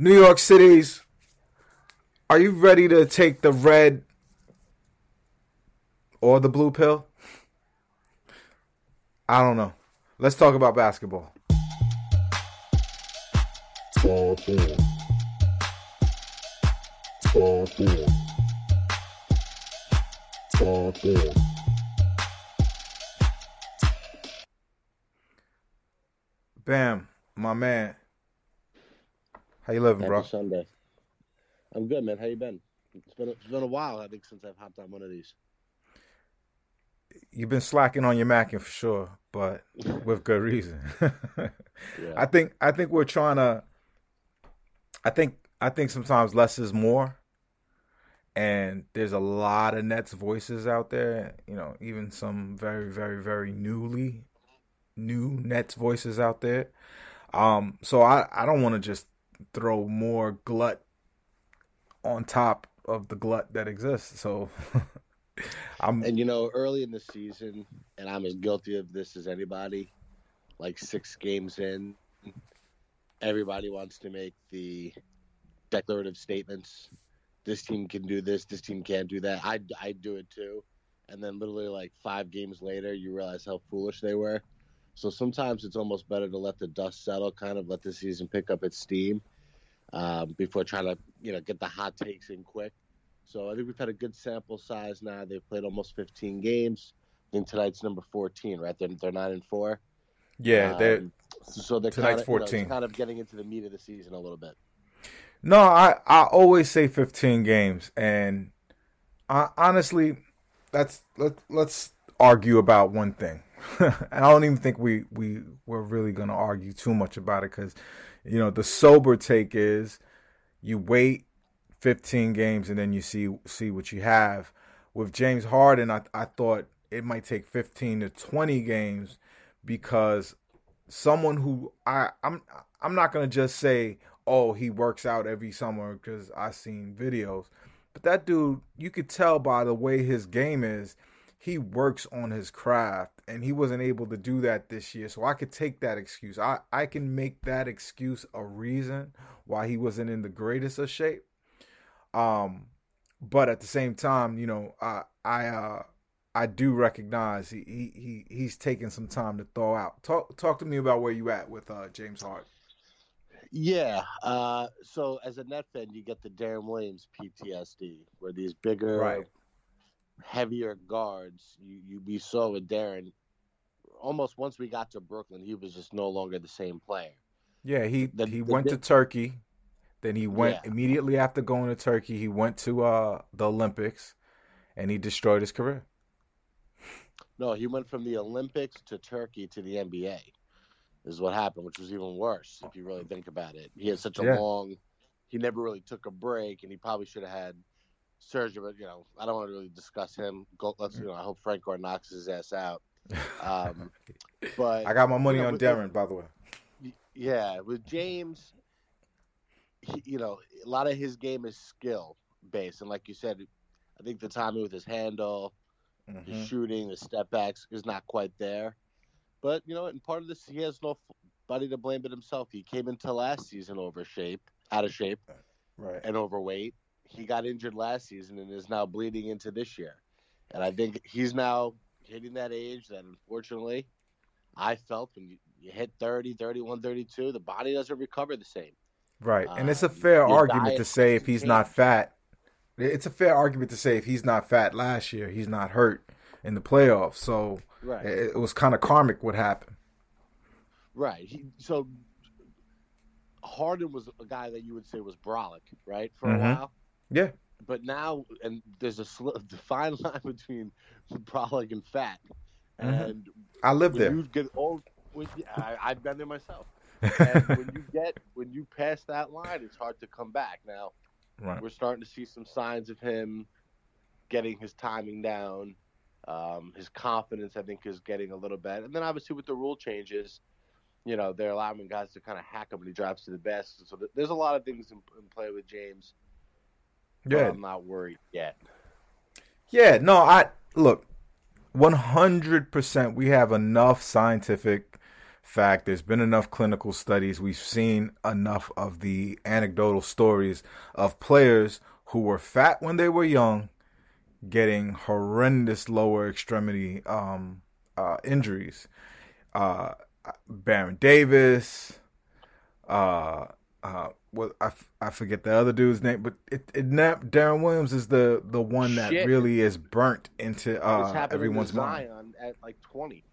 New York City's are you ready to take the red or the blue pill? I don't know. Let's talk about basketball. Bam, my man. How you living, Happy bro? Sunday. I'm good, man. How you been? It's been a, it's been a while, I think, since I've hopped on one of these. You've been slacking on your macking for sure, but with good reason. Yeah. I think I think we're trying to. I think I think sometimes less is more, and there's a lot of Nets voices out there. You know, even some very very very newly new Nets voices out there. Um, so I I don't want to just throw more glut on top of the glut that exists. So I'm And you know, early in the season, and I'm as guilty of this as anybody. Like six games in, everybody wants to make the declarative statements. This team can do this. This team can't do that. I I do it too. And then literally like five games later, you realize how foolish they were. So sometimes it's almost better to let the dust settle, kind of let the season pick up its steam um, before trying to you know get the hot takes in quick. So I think we've had a good sample size now. They've played almost 15 games. I think tonight's number 14, right? They're, they're nine and four. yeah, they're Um, so they're tonight's kind of, you know, 14. kind of getting into the meat of the season a little bit. No, I I always say 15 games, and I, honestly, that's let let's argue about one thing. I don't even think we we we're really gonna argue too much about it because, you know, the sober take is you wait 15 games and then you see see what you have. With James Harden, I I thought it might take 15 to 20 games because someone who I I'm I'm not gonna just say oh he works out every summer because I seen videos, but that dude you could tell by the way his game is, he works on his craft and he wasn't able to do that this year. So I could take that excuse. I I can make that excuse a reason why he wasn't in the greatest of shape. Um, but at the same time, you know I I uh I do recognize he, he, he he's taking some time to thaw out. Talk talk to me about where you at with uh, James Hart. Yeah. Uh, so as a net fan, you get the Deron Williams PTSD, where these bigger, Right. heavier guards. You you we saw with Deron. Almost once we got to Brooklyn, he was just no longer the same player. Yeah, he The- he the went to Turkey. Then he went Yeah. immediately after going to Turkey. He went to uh, the Olympics, and he destroyed his career. No, he went from the Olympics to Turkey to the NBA. Is what happened, which was even worse if you really think about it. He had such a Yeah. long. He never really took a break, and he probably should have had surgery. But you know, I don't want to really discuss him. Go, let's you know. I hope Frank Gore knocks his ass out. Um, but I got my money you know, on with- Deron, by the way. yeah, with James, he, you know, a lot of his game is skill based, and like you said, I think the timing with his handle, Mhm. his shooting, the step backs is not quite there. But you know, and part of this, he has nobody to blame but himself. He came into last season over shape, out of shape, Right. and overweight. He got injured last season and is now bleeding into this year. And I think he's now hitting that age that unfortunately I felt when you, you hit 30, 31, 32, the body doesn't recover the same. Right. And it's a Um, fair argument to say if he's not fat. It's a fair argument to say if he's not fat last year, he's not hurt in the playoffs. So Right. it, was kind of karmic what happened. Right. He, so Harden was a guy that you would say was brolic, right, for Mhm. a while. Yeah. But now, and there's a sl- fine line between brolic and fat. Mhm. And I live there. you get old, when, I, I've been there myself. and when you get when you pass that line, it's hard to come back. Now, right. we're starting to see some signs of him getting his timing down. Um, his confidence, I think, is getting a little better. And then obviously with the rule changes, you know, they're allowing guys to kind of hack him when he drives to the basket. So th- there's a lot of things in, in play with James. Yeah, I'm not worried yet. Yeah, no, I look, 100% we have enough scientific fact. There's been enough clinical studies. We've seen enough of the anecdotal stories of players who were fat when they were young getting horrendous lower extremity um, uh, injuries. Uh, Baron Davis, uh, uh, well, I, I forget the other dude's name, but it, it Deron Williams is the the one that Shit. really is burnt into uh, everyone's mind. Zion at like 20.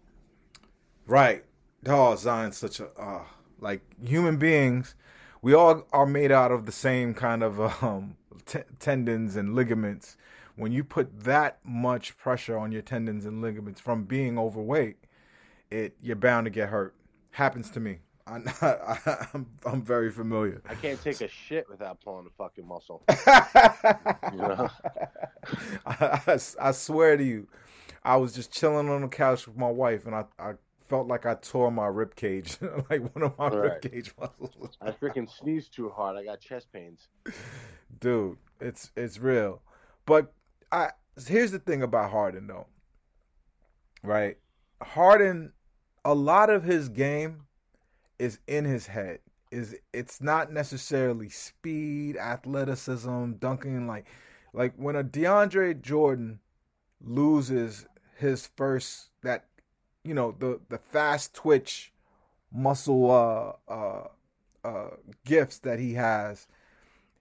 Right. Oh, Zion's such a uh, like human beings. We all are made out of the same kind of um, t- tendons and ligaments. When you put that much pressure on your tendons and ligaments from being overweight, it you're bound to get hurt. Happens to me. I, I, I'm I'm very familiar. I can't take a shit without pulling a fucking muscle. You know? I, I, I swear to you, I was just chilling on the couch with my wife, and I, I felt like I tore my rib cage, like one of my rib Right. cage muscles. I freaking sneezed too hard. I got chest pains. Dude, it's it's real. But I here's the thing about Harden though. Right? Harden a lot of his game is in his head. Is it's not necessarily speed, athleticism, dunking like like when a DeAndre Jordan loses his first that you know the the fast twitch muscle uh uh uh gifts that he has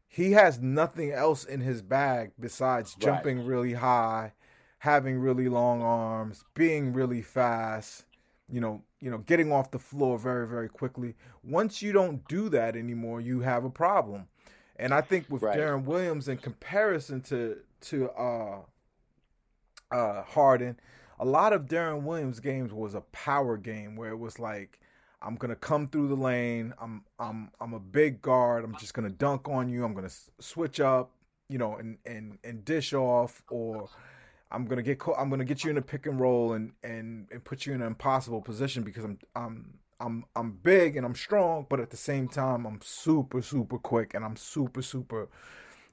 he has nothing else in his bag besides Right. jumping really high having really long arms being really fast you know you know getting off the floor very very quickly once you don't do that anymore you have a problem and i think with Right. Deron Williams in comparison to to uh uh Harden a lot of Deron Williams games was a power game where it was like I'm gonna come through the lane. I'm I'm I'm a big guard. I'm just gonna dunk on you. I'm gonna s- switch up, you know, and and and dish off, or I'm gonna get caught. I'm gonna get you in a pick and roll and and and put you in an impossible position because I'm I'm I'm I'm big and I'm strong, but at the same time I'm super super quick and I'm super super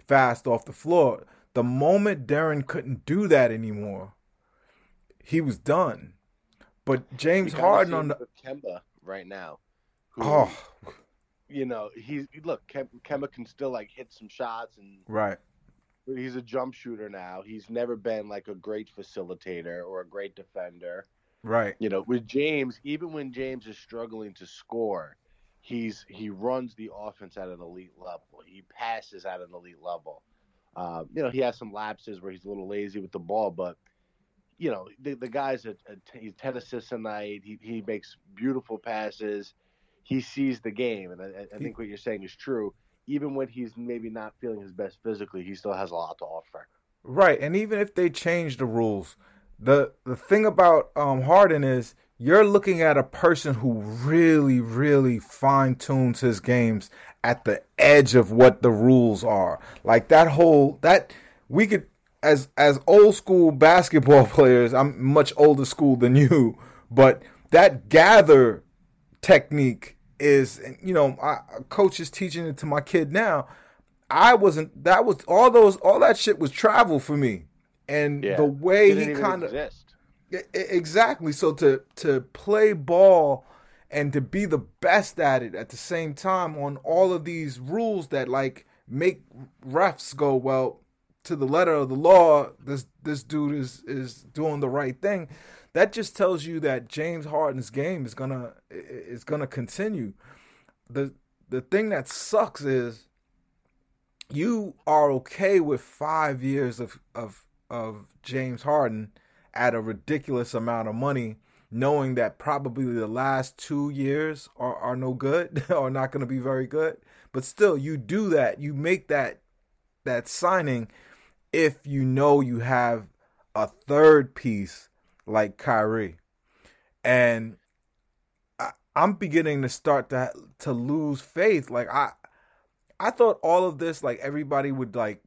fast off the floor. The moment Deron couldn't do that anymore, he was done. But James Harden on the Kemba right now. who, oh you know, he's look. Kemba can still like hit some shots, and right he's a jump shooter now. He's never been like a great facilitator or a great defender. right You know, with James, even when James is struggling to score, he's he runs the offense at an elite level. He passes at an elite level. Um, you know, he has some lapses where he's a little lazy with the ball, but you know, the, the guy's a, a he's ten assists a night. He he makes beautiful passes. He sees the game, and I, I think what you're saying is true. Even when he's maybe not feeling his best physically, he still has a lot to offer. right and even if they change the rules the the thing about um Harden is you're looking at a person who really really fine tunes his games at the edge of what the rules are like that whole that we could as as old school basketball players I'm much older school than you but that gather technique is you know I, coach is teaching it to my kid now. I wasn't that was all those all that shit was travel for me. And Yeah. the way he kind of exactly. So to to play ball and to be the best at it at the same time on all of these rules that like make refs go well to the letter of the law this this dude is is doing the right thing that just tells you that James Harden's game is gonna is gonna continue the the thing that sucks is you are okay with five years of of of James Harden at a ridiculous amount of money, knowing that probably the last two years are, are no good or not going to be very good. But still, you do that. You make that that signing if you know you have a third piece like Kyrie. And I, I'm beginning to start to to lose faith. Like I I thought all of this, like everybody would like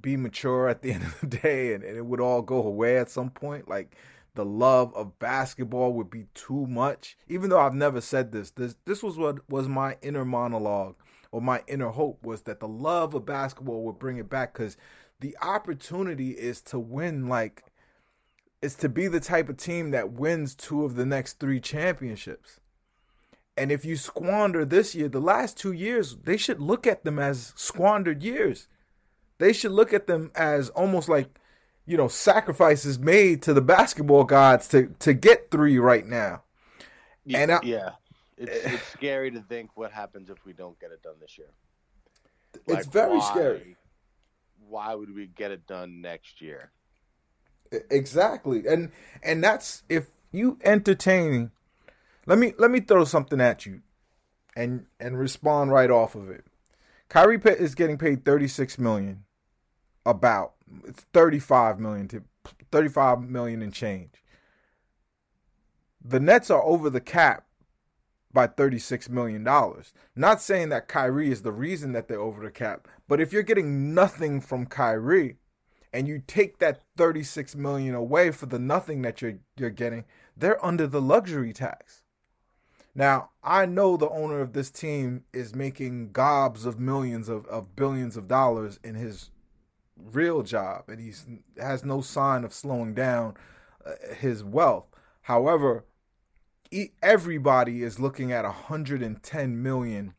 be mature at the end of the day and, and it would all go away at some point. Like the love of basketball would be too much. Even though I've never said this, this this was what was my inner monologue or my inner hope was that the love of basketball would bring it back because the opportunity is to win like is to be the type of team that wins two of the next three championships. And if you squander this year, the last two years, they should look at them as squandered years. They should look at them as almost like, you know, sacrifices made to the basketball gods to to get three right now. Yeah, and I, yeah, it's it's scary to think what happens if we don't get it done this year. Like, it's very why, scary. Why would we get it done next year? Exactly, and and that's if you entertain. Let me let me throw something at you, and and respond right off of it. Kyrie Pitt is getting paid thirty six million, about it's thirty five million to thirty five million and change. The Nets are over the cap by $36 million. Not saying that Kyrie is the reason that they're over the cap, but if you're getting nothing from Kyrie, and you take that 36 million away for the nothing that you're you're getting, they're under the luxury tax. Now, I know the owner of this team is making gobs of millions of, of billions of dollars in his real job, and he has no sign of slowing down uh, his wealth. However, everybody is looking at 110 million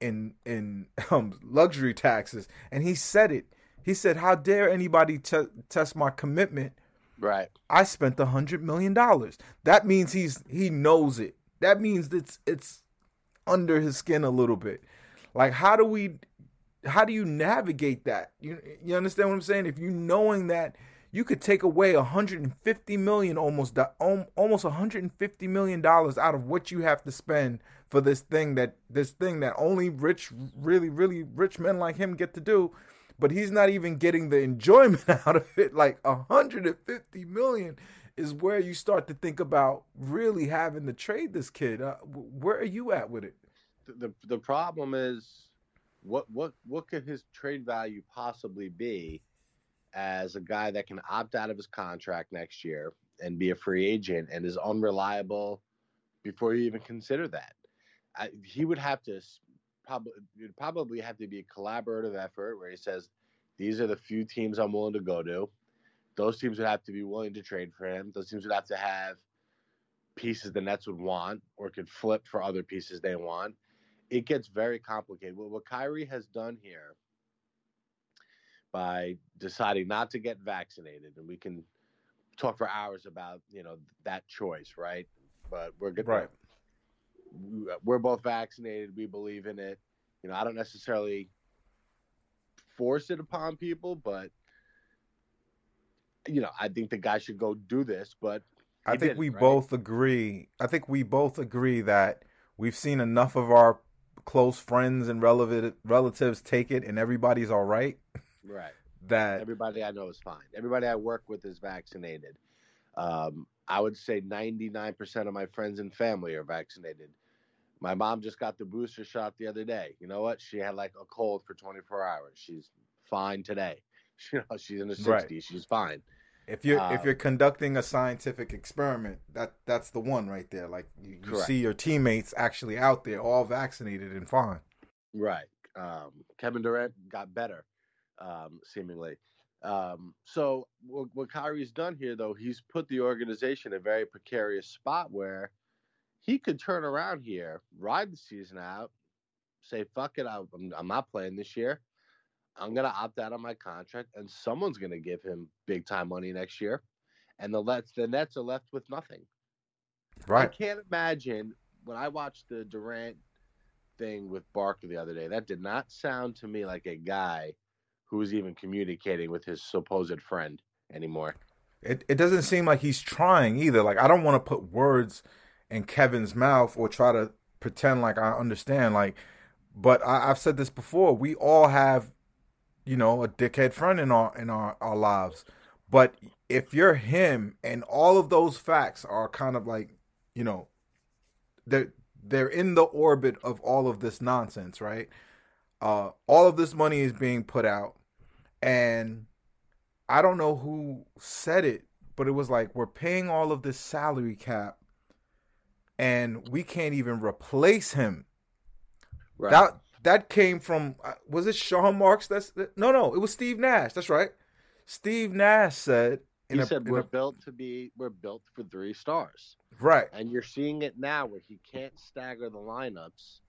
in in um, luxury taxes, and he said it he said, "How dare anybody t- test my commitment?" Right. I spent a hundred million dollars. That means he's he knows it. That means it's it's under his skin a little bit. Like, how do we? How do you navigate that? You you understand what I'm saying? If you knowing that you could take away 150 million almost almost 150 million dollars out of what you have to spend for this thing that this thing that only rich really really rich men like him get to do but he's not even getting the enjoyment out of it. Like 150 million is where you start to think about really having to trade this kid. Uh, where are you at with it? The the problem is what what what could his trade value possibly be as a guy that can opt out of his contract next year and be a free agent and is unreliable before you even consider that. I, he would have to probably it'd probably have to be a collaborative effort where he says, "These are the few teams I'm willing to go to." Those teams would have to be willing to trade for him. Those teams would have to have pieces the Nets would want or could flip for other pieces they want. It gets very complicated. What, what Kyrie has done here by deciding not to get vaccinated, and we can talk for hours about you know that choice, right? But we're good. Right we're both vaccinated. We believe in it. You know, I don't necessarily force it upon people, but you know, I think the guy should go do this. But I think we right? both agree. I think we both agree that we've seen enough of our close friends and relevant relatives take it, and everybody's all right. Right. that everybody I know is fine. Everybody I work with is vaccinated. Um, I would say 99% of my friends and family are vaccinated. My mom just got the booster shot the other day. You know what? She had like a cold for 24 hours. She's fine today. You know, she's in the 60s. Right. She's fine. If you're um, if you're conducting a scientific experiment, that that's the one right there. Like you, you see your teammates actually out there, all vaccinated and fine. Right. Um, Kevin Durant got better, um, seemingly. Um, so what, what Kyrie's done here, though, he's put the organization in a very precarious spot where he could turn around here, ride the season out, say, fuck it, I'm, I'm not playing this year. I'm going to opt out of my contract, and someone's going to give him big time money next year. And the Nets, the Nets are left with nothing. Right. I can't imagine when I watched the Durant thing with Barker the other day, that did not sound to me like a guy who was even communicating with his supposed friend anymore. It, it doesn't seem like he's trying either. Like, I don't want to put words – in Kevin's mouth or try to pretend like I understand. Like, but I, have said this before. We all have, you know, a dickhead friend in our in our, our lives. But if you're him and all of those facts are kind of like, you know, they're they're in the orbit of all of this nonsense, right? Uh, all of this money is being put out, and I don't know who said it, but it was like we're paying all of this salary cap, and we can't even replace him. Right. That that came from uh, was it Sean Marks? That's no, no, it was Steve Nash. That's right. Steve Nash said. He a, said we're a, built to be we're built for three stars. Right. And you're seeing it now where he can't stagger the lineups,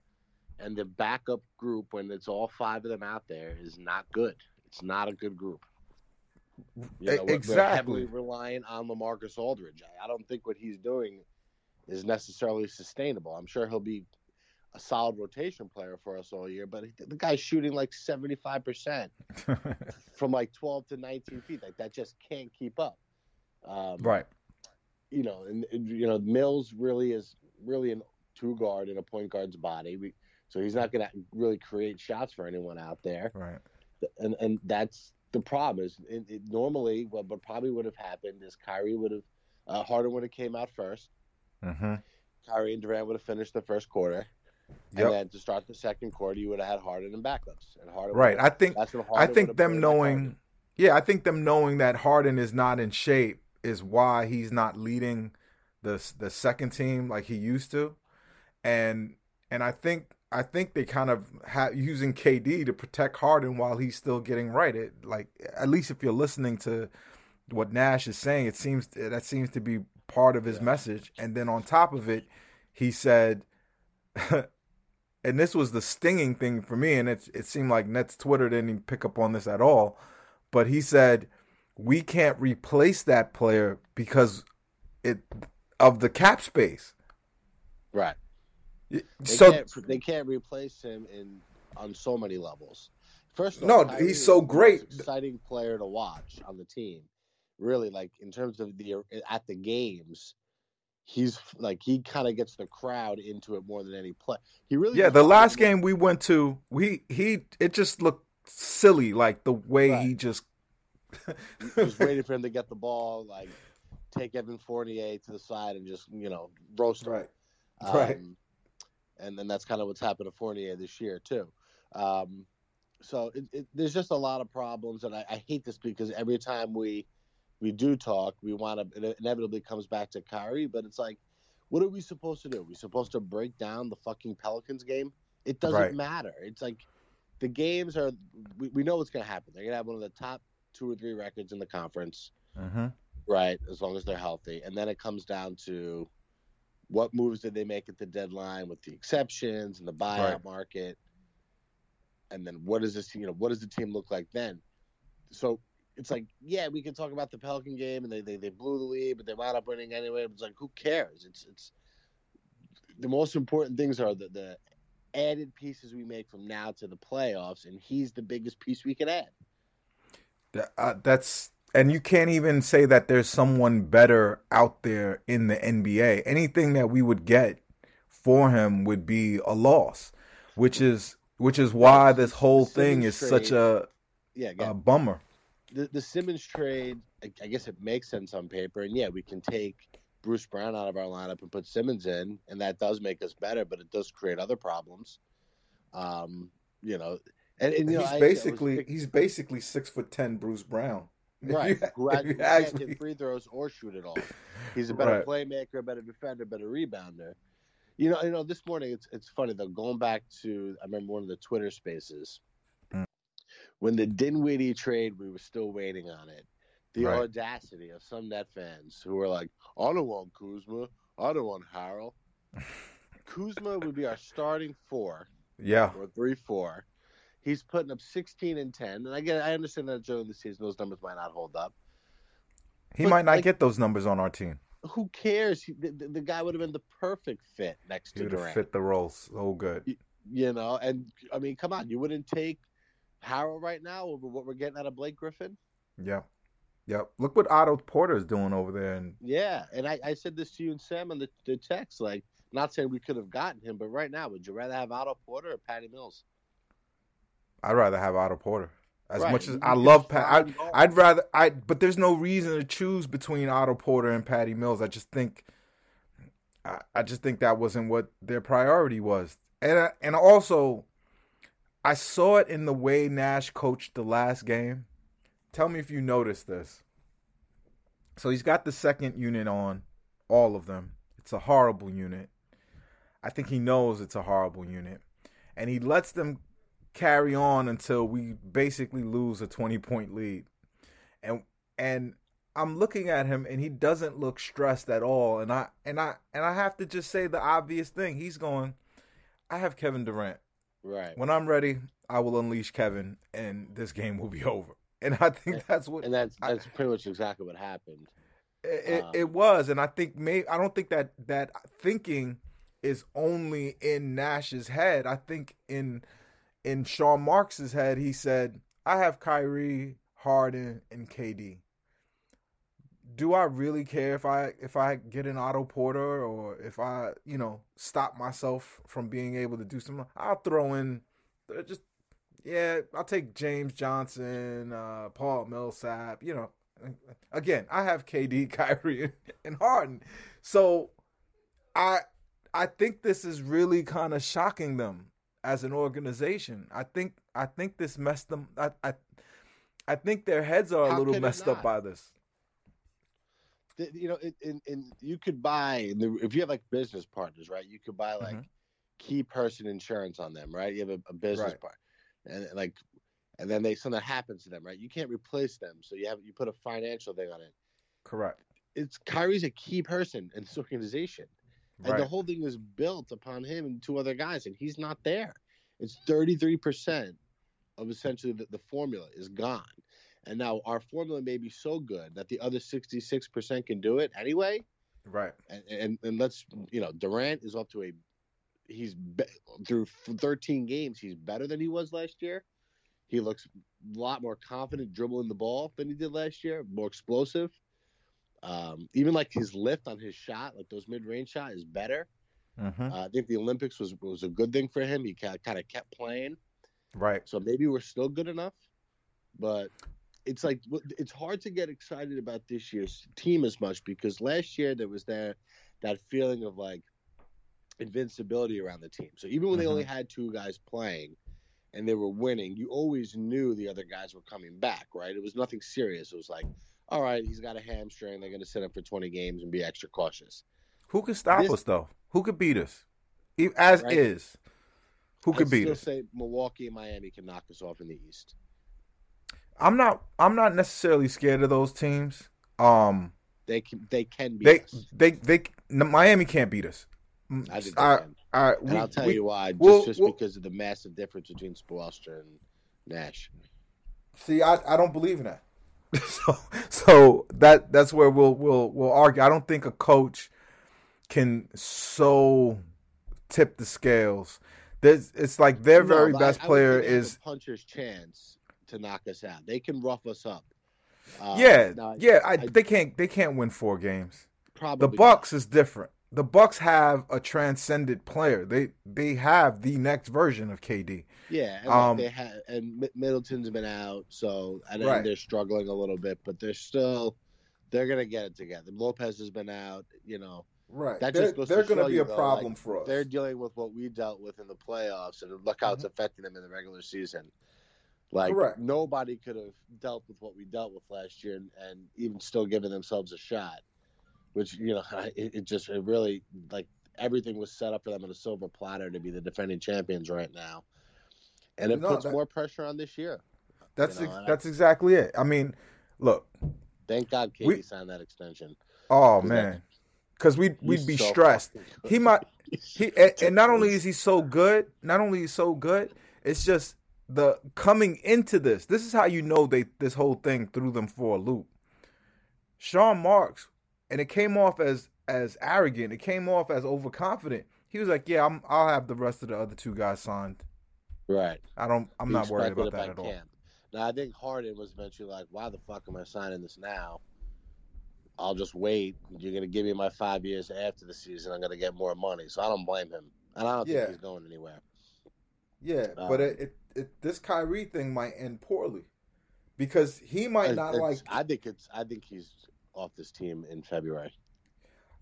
and the backup group when it's all five of them out there is not good. It's not a good group. You know, exactly. We're heavily relying on LaMarcus Aldridge. I don't think what he's doing is necessarily sustainable. I'm sure he'll be a solid rotation player for us all year, but the guy's shooting like 75% from like 12 to 19 feet. Like that just can't keep up. Um, right. You know, and, and, you know, Mills really is really a two guard in a point guard's body. We, so he's not going to really create shots for anyone out there. Right. And and that's the problem is it, it, normally what, what probably would have happened is Kyrie would have uh, Harden would have came out 1st mm-hmm. Kyrie and Durant would have finished the first quarter. Yep. And then to start the second quarter, you would have had Harden and backups. And Harden right. I think I think them knowing, yeah, I think them knowing that Harden is not in shape is why he's not leading the the second team like he used to, and and I think I think they kind of have using KD to protect Harden while he's still getting right. It like at least if you're listening to what Nash is saying, it seems that seems to be part of his yeah. message. And then on top of it, he said and this was the stinging thing for me, and it it seemed like Nets Twitter didn't even pick up on this at all. But he said we can't replace that player because it of the cap space. Right. They so can't, they can't replace him in on so many levels. First, all, no, Kyrie he's so great, exciting player to watch on the team. Really, like in terms of the at the games, he's like he kind of gets the crowd into it more than any play. He really yeah. The last game we went to, we he it just looked silly, like the way right. he just was waiting for him to get the ball, like take Evan Fournier to the side and just you know roast him. Right, um, right. And then that's kind of what's happened to Fournier this year too. Um, so it, it, there's just a lot of problems, and I, I hate this because every time we we do talk, we want to. It inevitably comes back to Kyrie, but it's like, what are we supposed to do? Are we supposed to break down the fucking Pelicans game? It doesn't right. matter. It's like the games are. We, we know what's going to happen. They're going to have one of the top two or three records in the conference, mm-hmm. right? As long as they're healthy, and then it comes down to what moves did they make at the deadline with the exceptions and the buyout right. market, and then what does this you know what does the team look like then? So it's like, yeah, we can talk about the Pelican game and they, they, they blew the lead, but they wound up winning anyway. It's like, who cares? It's it's the most important things are the, the added pieces we make from now to the playoffs, and he's the biggest piece we can add. Uh, that's and you can't even say that there's someone better out there in the NBA. Anything that we would get for him would be a loss, which is which is why this whole thing is such a yeah, a bummer the the Simmons trade, I, I guess it makes sense on paper, and yeah, we can take Bruce Brown out of our lineup and put Simmons in, and that does make us better, but it does create other problems. Um, you know, and, and you he's know, basically he's basically six foot ten Bruce Brown. Right, who, actually can't hit free throws or shoot it all. He's a better right. playmaker, better defender, better rebounder. You know, you know. This morning, it's it's funny though. Going back to, I remember one of the Twitter Spaces when the Dinwiddie trade, we were still waiting on it. The right. audacity of some net fans who were like, "I don't want Kuzma. I don't want Harrell." Kuzma would be our starting four. Yeah, or three four. He's putting up sixteen and ten, and I get. I understand that during the season those numbers might not hold up. He but, might not like, get those numbers on our team. Who cares? He, the, the, guy would have been the perfect fit next he to Durant. Fit the role so good. You, you know, and I mean, come on, you wouldn't take Harrell right now over what we're getting out of Blake Griffin. Yeah. Yeah. Look what Otto Porter is doing over there. And yeah, and I, I said this to you and Sam on the, the text. Like, not saying we could have gotten him, but right now, would you rather have Otto Porter or Patty Mills? I'd rather have Otto Porter. As right. much as I love Pat, I, I'd rather I. But there's no reason to choose between Otto Porter and Patty Mills. I just think, I, I just think that wasn't what their priority was, and I, and also, I saw it in the way Nash coached the last game. Tell me if you noticed this. So he's got the second unit on, all of them. It's a horrible unit. I think he knows it's a horrible unit, and he lets them carry on until we basically lose a 20 point lead. And and I'm looking at him and he doesn't look stressed at all and I and I and I have to just say the obvious thing. He's going I have Kevin Durant. Right. When I'm ready, I will unleash Kevin and this game will be over. And I think that's what And that's that's I, pretty much exactly what happened. It, um, it was and I think maybe I don't think that that thinking is only in Nash's head. I think in in Sean Marks's head, he said, I have Kyrie, Harden, and KD. Do I really care if I if I get an Otto Porter or if I, you know, stop myself from being able to do something? I'll throw in uh, just yeah, I'll take James Johnson, uh, Paul Millsap, you know. Again, I have KD, Kyrie, and Harden. So I I think this is really kind of shocking them as an organization. I think I think this messed them. I I, I think their heads are How a little messed up by this. The, you know, and, and you could buy if you have like business partners, right? You could buy like mm-hmm. key person insurance on them, right? You have a, a business right. partner, and like, and then they something happens to them, right? You can't replace them, so you have you put a financial thing on it. Correct. It's Kyrie's a key person in this organization. And the whole thing was built upon him and two other guys, and he's not there. It's 33% of essentially the, the formula is gone. And now our formula may be so good that the other 66% can do it anyway. Right. And, and, and let's, you know, Durant is up to a, he's be, through 13 games, he's better than he was last year. He looks a lot more confident dribbling the ball than he did last year, more explosive. Um, even like his lift on his shot, like those mid range shot, is better. Mm-hmm. Uh, I think the Olympics was was a good thing for him. He kind of kept playing, right? So maybe we're still good enough, but it's like it's hard to get excited about this year's team as much because last year there was that that feeling of like invincibility around the team. So even when mm-hmm. they only had two guys playing and they were winning, you always knew the other guys were coming back, right? It was nothing serious. It was like, all right, he's got a hamstring. They're going to sit him for 20 games and be extra cautious. Who could stop this, us though? Who could beat us? As right? is, who could I'd beat still us? Say Milwaukee and Miami can knock us off in the East. I'm not. I'm not necessarily scared of those teams. Um, they can. They can beat they, us. They. They. Miami can't beat us. I think I, I, and we, I'll tell we, you why. Just, we'll, just we'll, because of the massive difference between Spoelstra and Nash. See, I, I don't believe in that. so so that that's where we'll we'll we'll argue. I don't think a coach can so tip the scales. There's, it's like their no, very best I, player is puncher's chance to knock us out. They can rough us up. Uh, yeah, now, yeah. I, they can't they can't win four games. Probably the Bucks not. is different the Bucks have a transcendent player. They they have the next version of KD. Yeah, and um, they have, and Middleton's been out, so and right. they're struggling a little bit, but they're still they're gonna get it together. Lopez has been out, you know. Right, that they're, they're going to be a though, problem like, for us. They're dealing with what we dealt with in the playoffs, and look how mm-hmm. it's affecting them in the regular season. Like Correct. nobody could have dealt with what we dealt with last year, and, and even still giving themselves a shot which you know it, it just it really like everything was set up for them on a silver platter to be the defending champions right now, and it no, puts that, more pressure on this year. That's you know, ex- that's I, exactly it. I mean, look. Thank God KD we, signed that extension. Oh man, because we'd we'd be so stressed. He might he and, and not only is he so good, not only is so good, it's just the coming into this. This is how you know they this whole thing threw them for a loop. Sean Marks and it came off as as arrogant. It came off as overconfident. He was like, "Yeah, I'm, I'll have the rest of the other two guys signed." Right. I don't. I'm he not worried about that at camp. all. Now I think Harden was eventually like, "Why the fuck am I signing this now? I'll just wait. You're gonna give me my five years after the season. I'm gonna get more money." So I don't blame him, and I don't yeah. think he's going anywhere. Yeah, um, but it, it, it, this Kyrie thing might end poorly because he might not like. I think it's. I think he's off this team in February.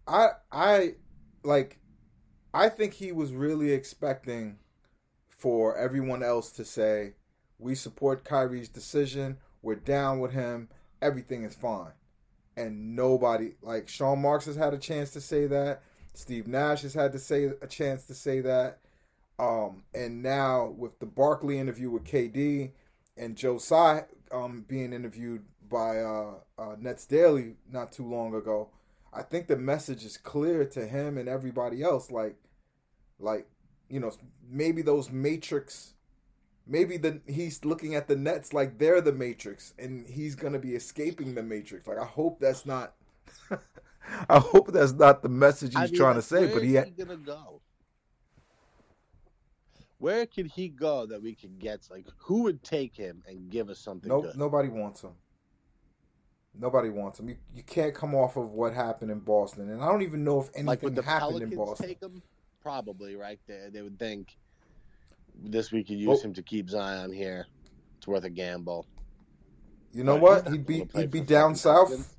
I I like I think he was really expecting for everyone else to say, "We support Kyrie's decision. We're down with him. Everything is fine." And nobody, like Sean Marks, has had a chance to say that. Steve Nash has had to say a chance to say that. Um, and now with the Barkley interview with KD and Joe Tsai um, being interviewed by uh, uh, Nets Daily not too long ago, I think the message is clear to him and everybody else. Like, like you know, maybe those Matrix, maybe the he's looking at the Nets like they're the Matrix, and he's gonna be escaping the Matrix. Like, I hope that's not. I hope that's not the message he's I mean, trying to say. But he, ha- he gonna go. Where could he go that we could get? Like, who would take him and give us something? No, good? nobody wants him. Nobody wants him. You, you can't come off of what happened in Boston, and I don't even know if anything like happened Pelicans in Boston. Take him? Probably right there. They would think this we could use him to keep Zion here. It's worth a gamble. You know what? He'd be he'd be down south.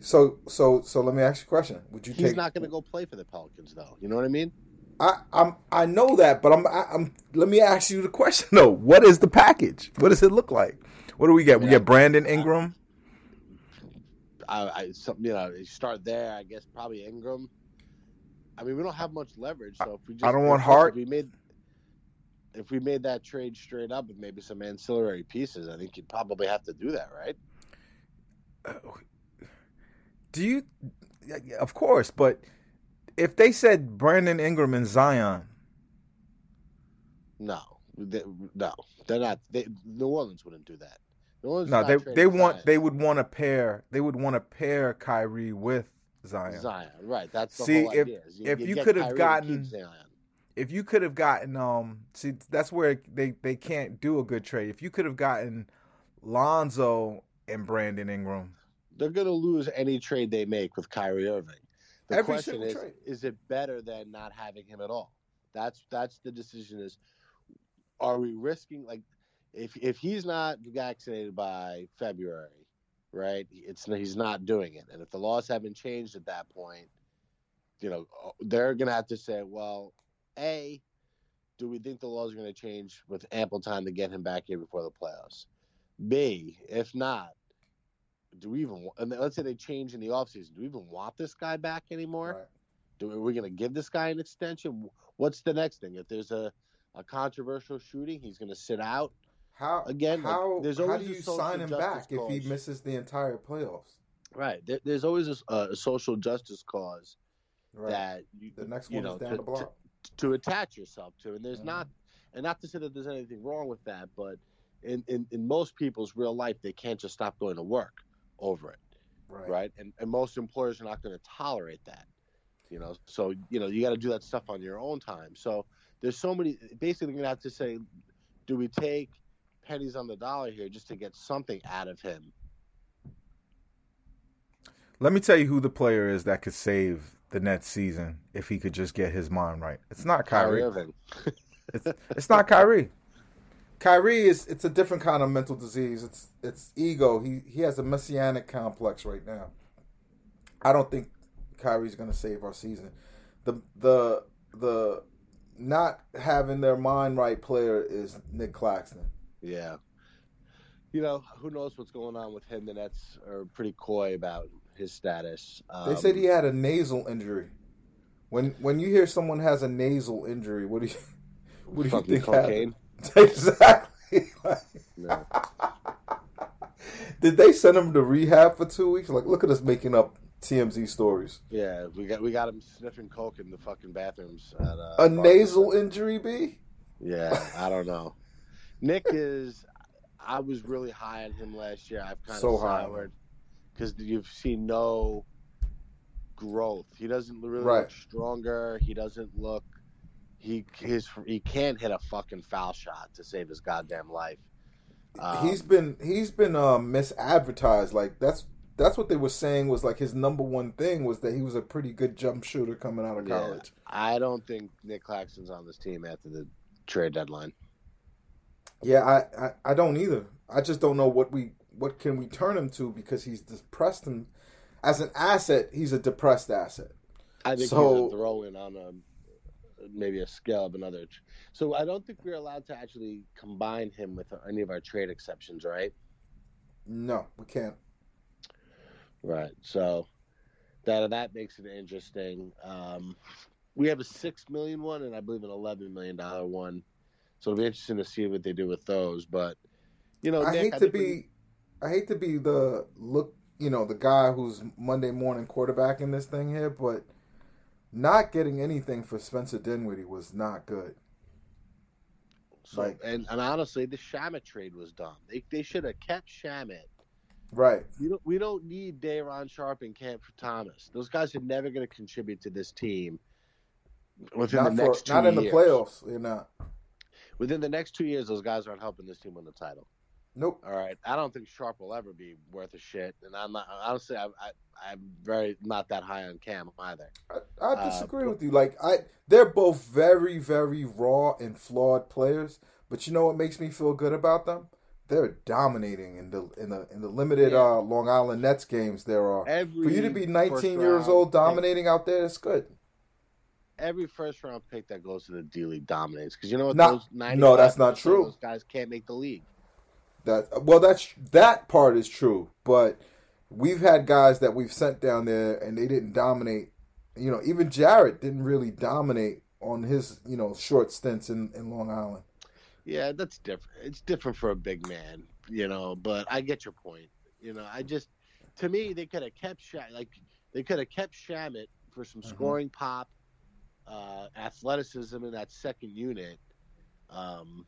So so so let me ask you a question. Would you He's take? not going to go play for the Pelicans, though. You know what I mean? I I'm I know that, but I'm I, am Let me ask you the question though. What is the package? What does it look like? What do we get? We get Brandon Ingram. I, I some, you know you start there. I guess probably Ingram. I mean, we don't have much leverage, so if we just I don't want Hart. we made if we made that trade straight up with maybe some ancillary pieces, I think you'd probably have to do that, right? Uh, do you? Of course, but if they said Brandon Ingram and Zion, no, they, no, they're not. They, New Orleans wouldn't do that. No, they they want Zion. they would want to pair they would want to pair Kyrie with Zion. Zion, right? That's the see whole if idea. You, if you, you could have gotten if you could have gotten um see that's where they they can't do a good trade. If you could have gotten Lonzo and Brandon Ingram, they're gonna lose any trade they make with Kyrie Irving. The Every question is, trade. is it better than not having him at all? That's that's the decision. Is are we risking like if if he's not vaccinated by February, right? It's he's not doing it, and if the laws haven't changed at that point, you know they're gonna have to say, well, a, do we think the laws are going to change with ample time to get him back here before the playoffs? B, if not, do we even? And let's say they change in the offseason. Do we even want this guy back anymore? Right. Do are we going to give this guy an extension? What's the next thing? If there's a a controversial shooting, he's going to sit out. How again? How like, there's how do you sign him back if he misses the entire playoffs? Right. There, there's always a, a, social justice cause right. that you, the next one you know, is down to, the block to, to, attach yourself to, and there's mm-hmm. not, and not to say that there's anything wrong with that, but in, in in most people's real life, they can't just stop going to work over it. Right. right? And and most employers are not going to tolerate that. You know, so you know you got to do that stuff on your own time. So there's so many. Basically, you're gonna have to say, do we take pennies on the dollar here just to get something out of him. Let me tell you who the player is that could save the Nets season if he could just get his mind right. It's not Kyrie. Kyrie it's, it's not Kyrie. Kyrie is it's a different kind of mental disease. It's it's ego. He he has a messianic complex right now. I don't think Kyrie's going to save our season. The the the not having their mind right player is Nick Claxton. Yeah. You know, who knows what's going on with him? The Nets are pretty coy about his status. Um, they said he had a nasal injury. When when you hear someone has a nasal injury, what do you what do you think cocaine? Exactly. no. Did they send him to rehab for two weeks? Like, look at us making up TMZ stories. Yeah, we got we got him sniffing coke in the fucking bathrooms. At, uh, a nasal injury, B. Yeah, I don't know. Nick is. I was really high on him last year. I've kind so of soured because you've seen no growth. He doesn't really right. look stronger. He doesn't look. He his he can't hit a fucking foul shot to save his goddamn life. Um, he's been he's been uh, misadvertised. Like that's that's what they were saying was like his number one thing was that he was a pretty good jump shooter coming out of college. I don't think Nick Claxton's on this team after the trade deadline. Yeah, I, I, I don't either. I just don't know what we what can we turn him to because he's depressed him as an asset. He's a depressed asset. I think So- he's a throw in on a maybe a scale of another. tr- So I don't think we're allowed to actually combine him with any of our trade exceptions, right? No, we can't. Right. So that that makes it interesting. Um, we have a six million one, and I believe an eleven million dollar one. So it'll be interesting to see what they do with those. But you know, I Nick, hate to think be, we- I hate to be the look, you know, the guy who's Monday morning quarterbacking this thing here, but not getting anything for Spencer Dinwiddie was not good. so, like- and, and honestly, the Shamet trade was dumb. They they should have kept Shamet. Right. We don't we don't need Day'Ron Sharpe and Camp for Thomas. Those guys are never going to contribute to this team within Not the for next two not in the playoffs. You're not. Within the next two years, those guys aren't helping this team win the title. Nope. All right, I don't think Sharpe will ever be worth a shit, and I'm not honestly. I, I I'm very not that high on Cam either. I, I Uh, disagree but- with you. Like I, they're both very, very raw and flawed players. But you know what makes me feel good about them? They're dominating in the in the in the limited Yeah. uh, Long Island Nets games. There are Every for you to be 19 years old pick- dominating out there. It's good. every first round pick that goes to the D League dominates because you know what? Not- those 95% no, that's not true. Those guys can't make the league. That well, that's that part is true. But we've had guys that we've sent down there and they didn't dominate. You know, even Jarrett didn't really dominate on his you know short stints in, in Long Island. Yeah, that's different. It's different for a big man, you know. But I get your point. You know, I just to me they could have kept like they could have kept Shamet for some Mhm. scoring pop, uh, athleticism in that second unit. Um,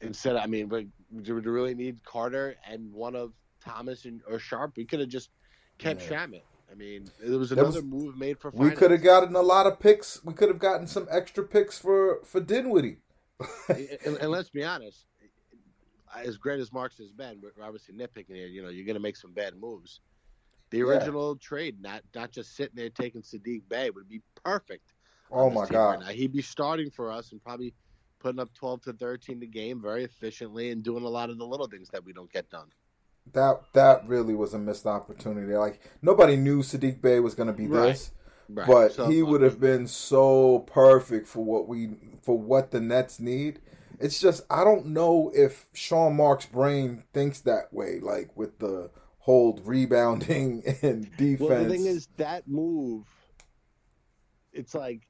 instead, I mean, we do we really need Carter and one of Thomas and or Sharpe? We could have just kept Yeah. Shamet. I mean, there was another was- move made for. We could have gotten a lot of picks. We could have gotten some extra picks for for Dinwiddie. and, and let's be honest, as great as Marks has been, we're obviously nitpicking here. You know, you're going to make some bad moves. The Yeah. original trade, not not just sitting there taking Saddiq Bey, would be perfect. Oh my right god! now. he'd be starting for us and probably putting up 12 to 13 the game very efficiently and doing a lot of the little things that we don't get done. That that really was a missed opportunity. Like nobody knew Saddiq Bey was going to be Right. this, Right. but So, he uh, would have been so perfect for what we for what the Nets need. It's just I don't know if Sean Mark's brain thinks that way. Like with the whole rebounding and defense. Well, the thing is, that move, it's like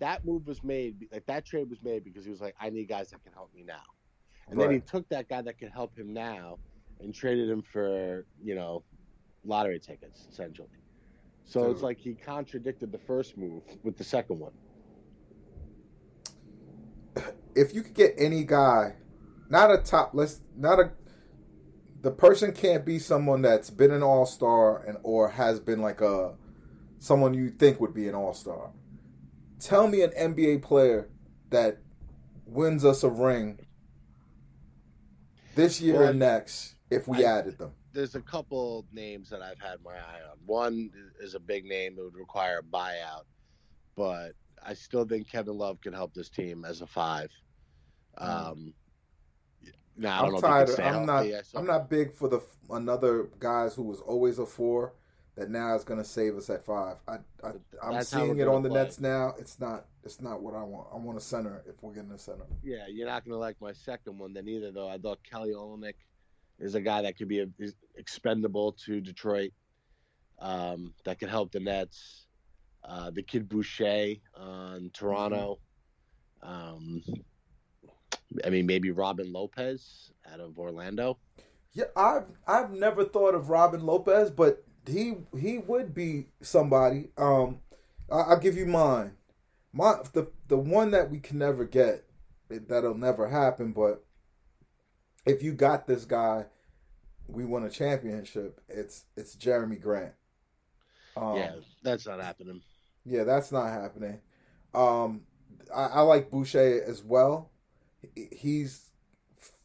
that move was made, like that trade was made because he was like, I need guys that can help me now. And then he took that guy that can help him now and traded him for, you know, lottery tickets, essentially. So it's like he contradicted the first move with the second one. if you could get any guy, not a top, let's not a, the person can't be someone that's been an all star and or has been like a someone you think would be an all star. Tell me an NBA player that wins us a ring this year Well, and next if we I- added them. There's a couple names that I've had my eye on. One is a big name that would require a buyout, but I still think Kevin Love can help this team as a five. Um, now I know tired. if Of, he can stay I'm not. healthy. I'm not big for the another guys who was always a four that now is going to save us at five. I, I I'm That's seeing it on the play. Nets now. It's not. It's not what I want. I want a center if we're getting a center. Yeah, you're not going to like my second one then either, though. I thought Kelly Olynyk is a guy that could be a, expendable to Detroit, um, that could help the Nets. Uh, the kid Boucher on Toronto. Um, I mean, maybe Robin Lopez out of Orlando. Yeah, I've I've never thought of Robin Lopez, but he he would be somebody. Um, I, I'll give you mine. My the the one that we can never get. it- That'll never happen. But if you got this guy, we won a championship. It's it's Jerami Grant. Um, yeah, that's not happening. yeah, that's not happening. Um, I, I like Boucher as well. He's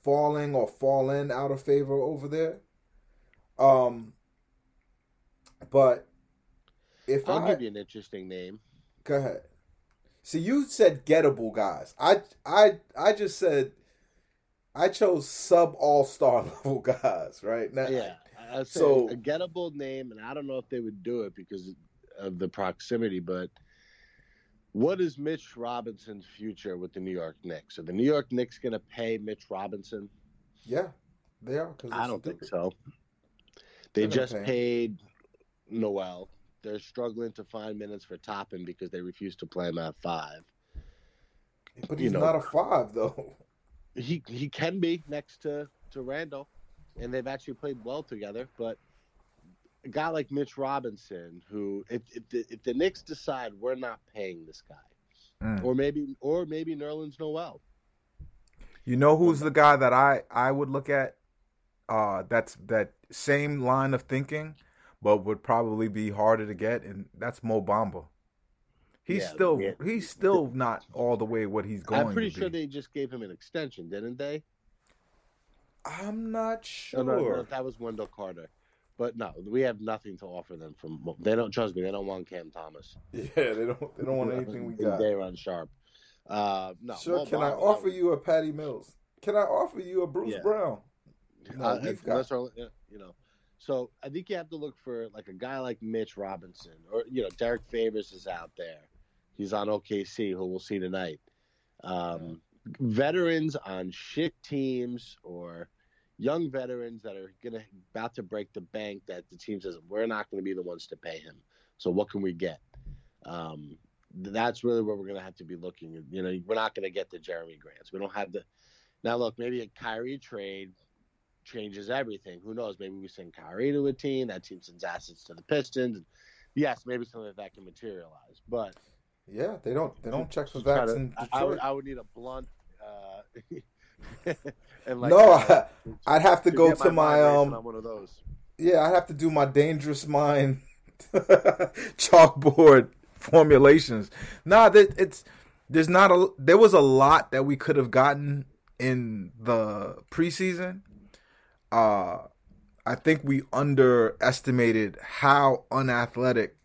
falling or fallen out of favor over there. Um, but if I'll I give you an interesting name. go ahead, So you said gettable guys. I I I just said I chose sub all star level guys. Right now, Yeah, I- So- a gettable name, and I don't know if they would do it because of the proximity, but what is Mitch Robinson's future with the New York Knicks? Are the New York Knicks going to pay Mitch Robinson? Yeah, they are. I don't stupid. think so. They just paid Noel. They're struggling to find minutes for Toppin because they refuse to play him at five. But he's you know, not a five though. He he can be next to to Randle, and they've actually played well together. But a guy like Mitch Robinson, who if if the, if the Knicks decide we're not paying this guy, mm. or maybe or maybe Nerlens Noel. You know who's the guy that I I would look at? Uh, that's that same line of thinking, but would probably be harder to get, and that's Mo Bamba. He's yeah, still yeah. he's still not all the way what he's going. I'm pretty sure they just gave him an extension, didn't they? I'm not sure. Oh, no, no, that was Wendell Carter. But no, we have nothing to offer them from. They don't trust me. They don't want Cam Thomas. Yeah, they don't. They don't want anything we got. They run sharp. Uh, no. Sure. Can I offer you a Patty Mills? Can I offer you a Bruce yeah. Brown? No, uh, we've got. You know, so I think you have to look for like a guy like Mitch Robinson, or you know, Derrick Favors is out there. He's on OKC, who we'll see tonight. Um, veterans on shit teams or young veterans that are gonna about to break the bank that the team says we're not going to be the ones to pay him. So what can we get? Um, that's really where we're going to have to be looking. You know, we're not going to get the Jerami Grants. We don't have the. Now look, maybe a Kyrie trade changes everything. Who knows? Maybe we send Kyrie to a team. That team sends assets to the Pistons. Yes, maybe something like that can materialize. But yeah, they don't. They don't check for that. I, I, would, I would need a blunt. Uh, and like, no, uh, I, would have to, to go to my um. one of those. Yeah, I'd have to do my dangerous mind chalkboard formulations. Nah, that it's there's not a there was a lot that we could have gotten in the preseason. Uh I think we underestimated how unathletic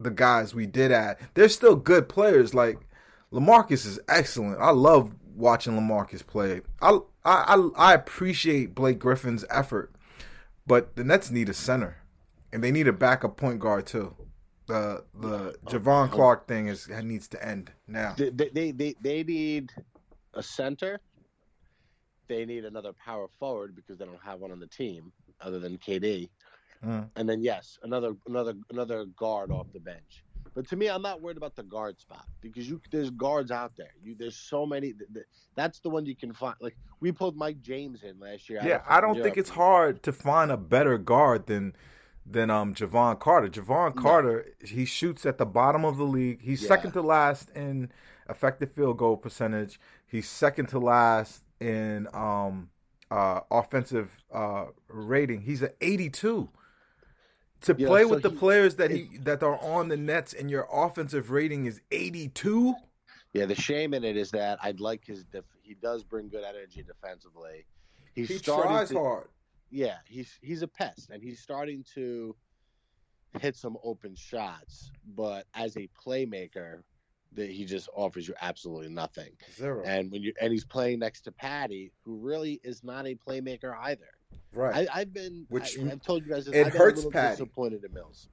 the guys we did add. They're still good players. Like LaMarcus is excellent. I love watching LaMarcus play. I I I appreciate Blake Griffin's effort, but the Nets need a center, and they need a backup point guard too. The the Jevon Clark thing is needs to end now. They they they, they need a center. They need another power forward because they don't have one on the team other than KD. Mm. And then yes, another another another guard off the bench. But to me, I'm not worried about the guard spot because you there's guards out there. You there's so many. That's the one you can find. Like we pulled Mike James in last year. Yeah, I don't think it's hard to find a better guard than than um Jevon Carter. Jevon Carter, no. he shoots at the bottom of the league. He's yeah. second to last in effective field goal percentage. He's second to last in um uh offensive uh rating. He's an 82 to yeah, play so with the players that he that are on the Nets and your offensive rating is 82. Yeah, the shame in it is that I'd like his def- he does bring good energy defensively. He's he tries to, hard. Yeah, he's he's a pest and he's starting to hit some open shots, but as a playmaker, that he just offers you absolutely nothing. Zero. And when you and he's playing next to Patty, who really is not a playmaker either. Right. I, have been. Which I, have told you guys. This, it hurts. Patty. Disappointed in Mills.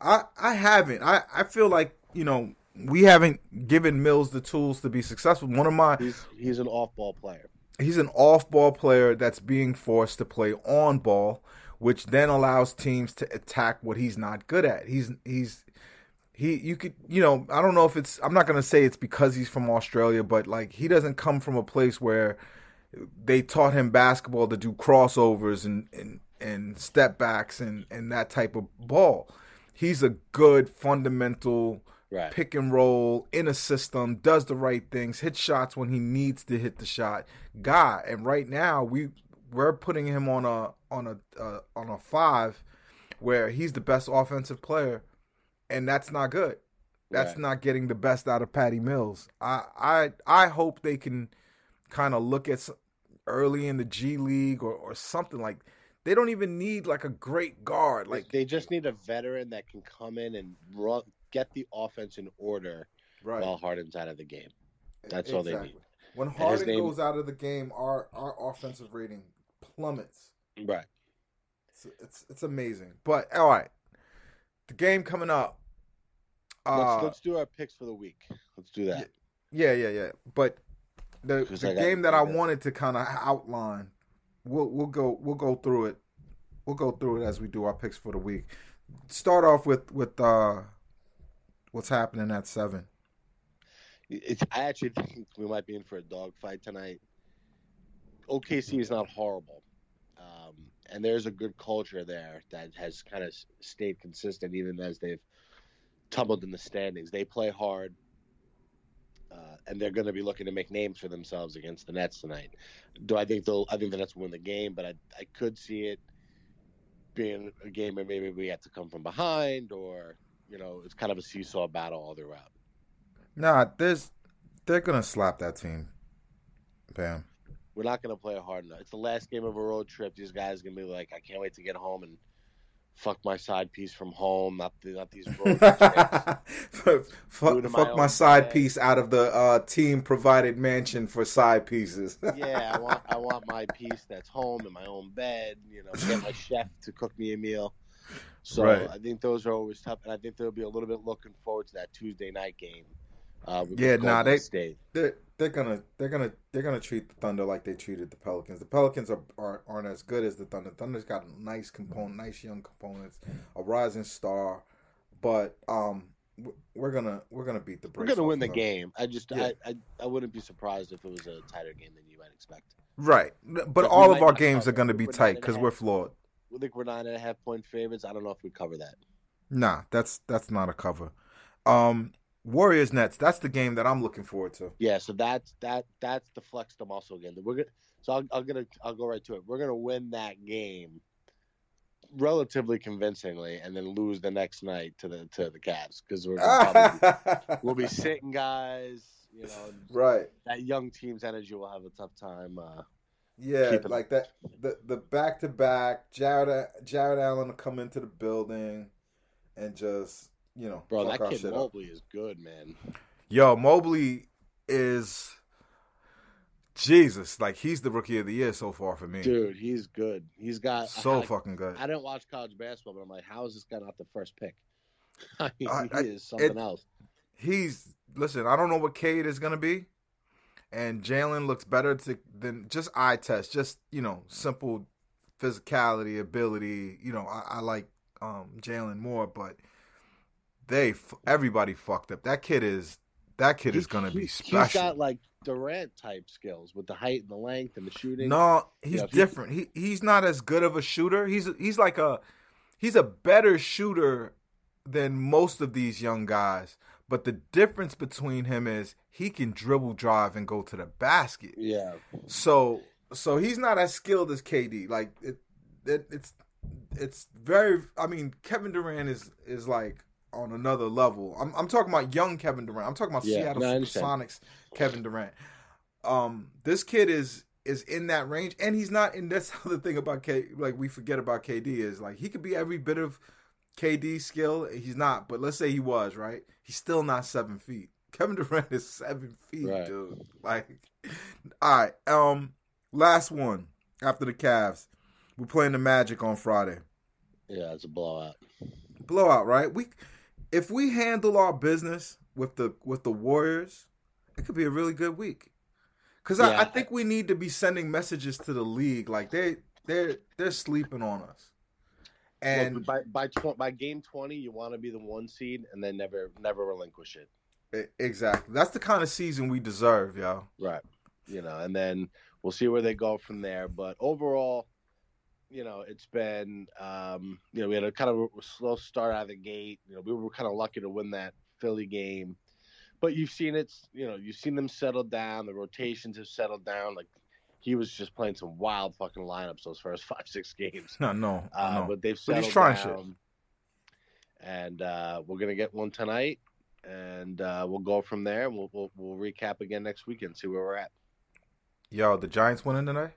I I haven't. I I feel like you know we haven't given Mills the tools to be successful. One of my he's, he's an off ball player. He's an off ball player that's being forced to play on ball, which then allows teams to attack what he's not good at. He's he's he you could you know I don't know if it's I'm not gonna say it's because he's from Australia, but like he doesn't come from a place where they taught him basketball to do crossovers and and, and step backs and and that type of ball. He's a good fundamental right. pick and roll in a system, does the right things, hits shots when he needs to hit the shot guy. And right now we we're putting him on a on a uh, on a five where he's the best offensive player, and that's not good. That's right. not getting the best out of Patty Mills. I I I hope they can kind of look at early in the G League or, or something like they don't even need like a great guard. Like they just need a veteran that can come in and run, get the offense in order right. while Harden's out of the game. That's exactly. all they need. When Harden name... goes out of the game, our our offensive rating plummets. Right. It's, it's it's amazing. But all right, the game coming up. Let's, Uh, let's do our picks for the week. Let's do that. yeah, yeah, yeah. But the, the game that I wanted to kind of outline, we'll we'll go we'll go through it. We'll go through it as we do our picks for the week. Start off with with uh, what's happening at seven. It's, I actually think we might be in for a dogfight tonight. OKC is not horrible, um, and there's a good culture there that has kind of stayed consistent even as they've tumbled in the standings. They play hard, uh, and they're going to be looking to make names for themselves against the Nets tonight. Do I think they'll? I think the Nets will win the game, but I I could see it being a game where maybe we have to come from behind, or you know, it's kind of a seesaw battle all throughout. Nah, there's they're gonna slap that team. Bam. We're not going to play hard enough. It's the last game of a road trip. These guys are going to be like, I can't wait to get home and fuck my side piece from home. Not the, not these fuck fuck, my my side piece out of the uh, team provided mansion for side pieces. yeah, I want I want my piece that's home in my own bed. You know, get my chef to cook me a meal. So Right. I think those are always tough, and I think they'll be a little bit looking forward to that Tuesday night game. Uh, Yeah, nah, they- State. they're they're gonna they're gonna they're gonna treat the Thunder like they treated the Pelicans. The Pelicans are, are aren't as good as the Thunder. Thunder's got nice component, nice young components, a rising star, but um, we're gonna we're gonna beat the. We're gonna win the them. game. I just Yeah. I, I I wouldn't be surprised if it was a tighter game than you might expect. right? But But all of our games cover. are gonna be We're tight nine and a because we're flawed. I think we're nine and a half point favorites. I don't know if we cover that. Nah, that's that's not a cover. Um, Warriors Nets. That's the game that I'm looking forward to. Yeah, so that's that that's the flex the muscle again. We're gonna so I'll, I'll gonna I'll go right to it. We're gonna win that game relatively convincingly, and then lose the next night to the to the Cavs because we're gonna probably, we'll be sitting guys. You know, right. that young team's energy will have a tough time. Uh, Yeah, like that. The the back to back. Jarrett Jarrett Allen will come into the building and just you know bro, that kid up. Mobley is good, man. Yo, Mobley is Jesus. Like he's the rookie of the year so far for me. Dude, he's good. He's got so I, fucking good. I didn't watch college basketball, but I'm like, how is this guy not the first pick? I mean, I- he is something it- else. He's listen. I don't know what Cade is gonna be, and Jalen looks better to, than just eye test. Just you know, simple physicality, ability. You know, I, I like um Jalen more, but they everybody fucked up. That kid is that kid is gonna be special. He's got like Durant type skills with the height and the length and the shooting. No, he's if he- different. He he's not as good of a shooter. He's he's like a he's a better shooter than most of these young guys. But the difference between him is he can dribble, drive, and go to the basket. Yeah, So so he's not as skilled as KD. Like it, it it's it's very. I mean, Kevin Durant is is like on another level. I'm I'm talking about young Kevin Durant. I'm talking about Yeah, Seattle no, Sonics Kevin Durant. Um, this kid is is in that range, and he's not. And that's how the thing about K. Like we forget about KD is like he could be every bit of KD skill. He's not, but let's say he was right. He's still not seven feet. Kevin Durant is seven feet, Right. dude. Like, all right. Um, last one after the Cavs. We're playing the Magic on Friday. yeah, it's a blowout. Blowout, right? We, if we handle our business with the with the Warriors, it could be a really good week. Cause I, Yeah. I think we need to be sending messages to the league, like they they're they're sleeping on us. And Look, by by tw- by game twenty, you want to be the one seed and then never never relinquish it. E- Exactly. That's the kind of season we deserve, yo. Right. You know, and then we'll see where they go from there. But overall, you know, it's been, um, you know, we had a kind of a slow start out of the gate. You know, we were kind of lucky to win that Philly game. But you've seen it, you know, you've seen them settle down. The rotations have settled down. Like he was just playing some wild fucking lineups those first five, six games. No, no, Uh, no. But they've But settled he's trying shit. down. And uh, we're gonna get one tonight, and uh, we'll go from there. We'll, we'll we'll recap again next week and see where we're at. Yo, the Giants winning tonight?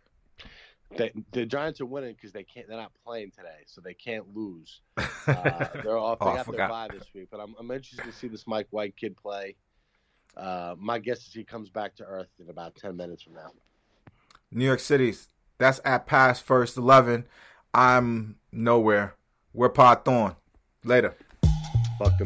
The, the Giants are winning because they can't. They're not playing today, so they can't lose. Uh, they're off. They Oh, I got their forgot. bye this week, but I'm, I'm interested to see this Mike White kid play. Uh, my guess is he comes back to earth in about ten minutes from now. New York City's. That's at past first eleven. I'm nowhere. We're Pod Thorn. Later. Fuck the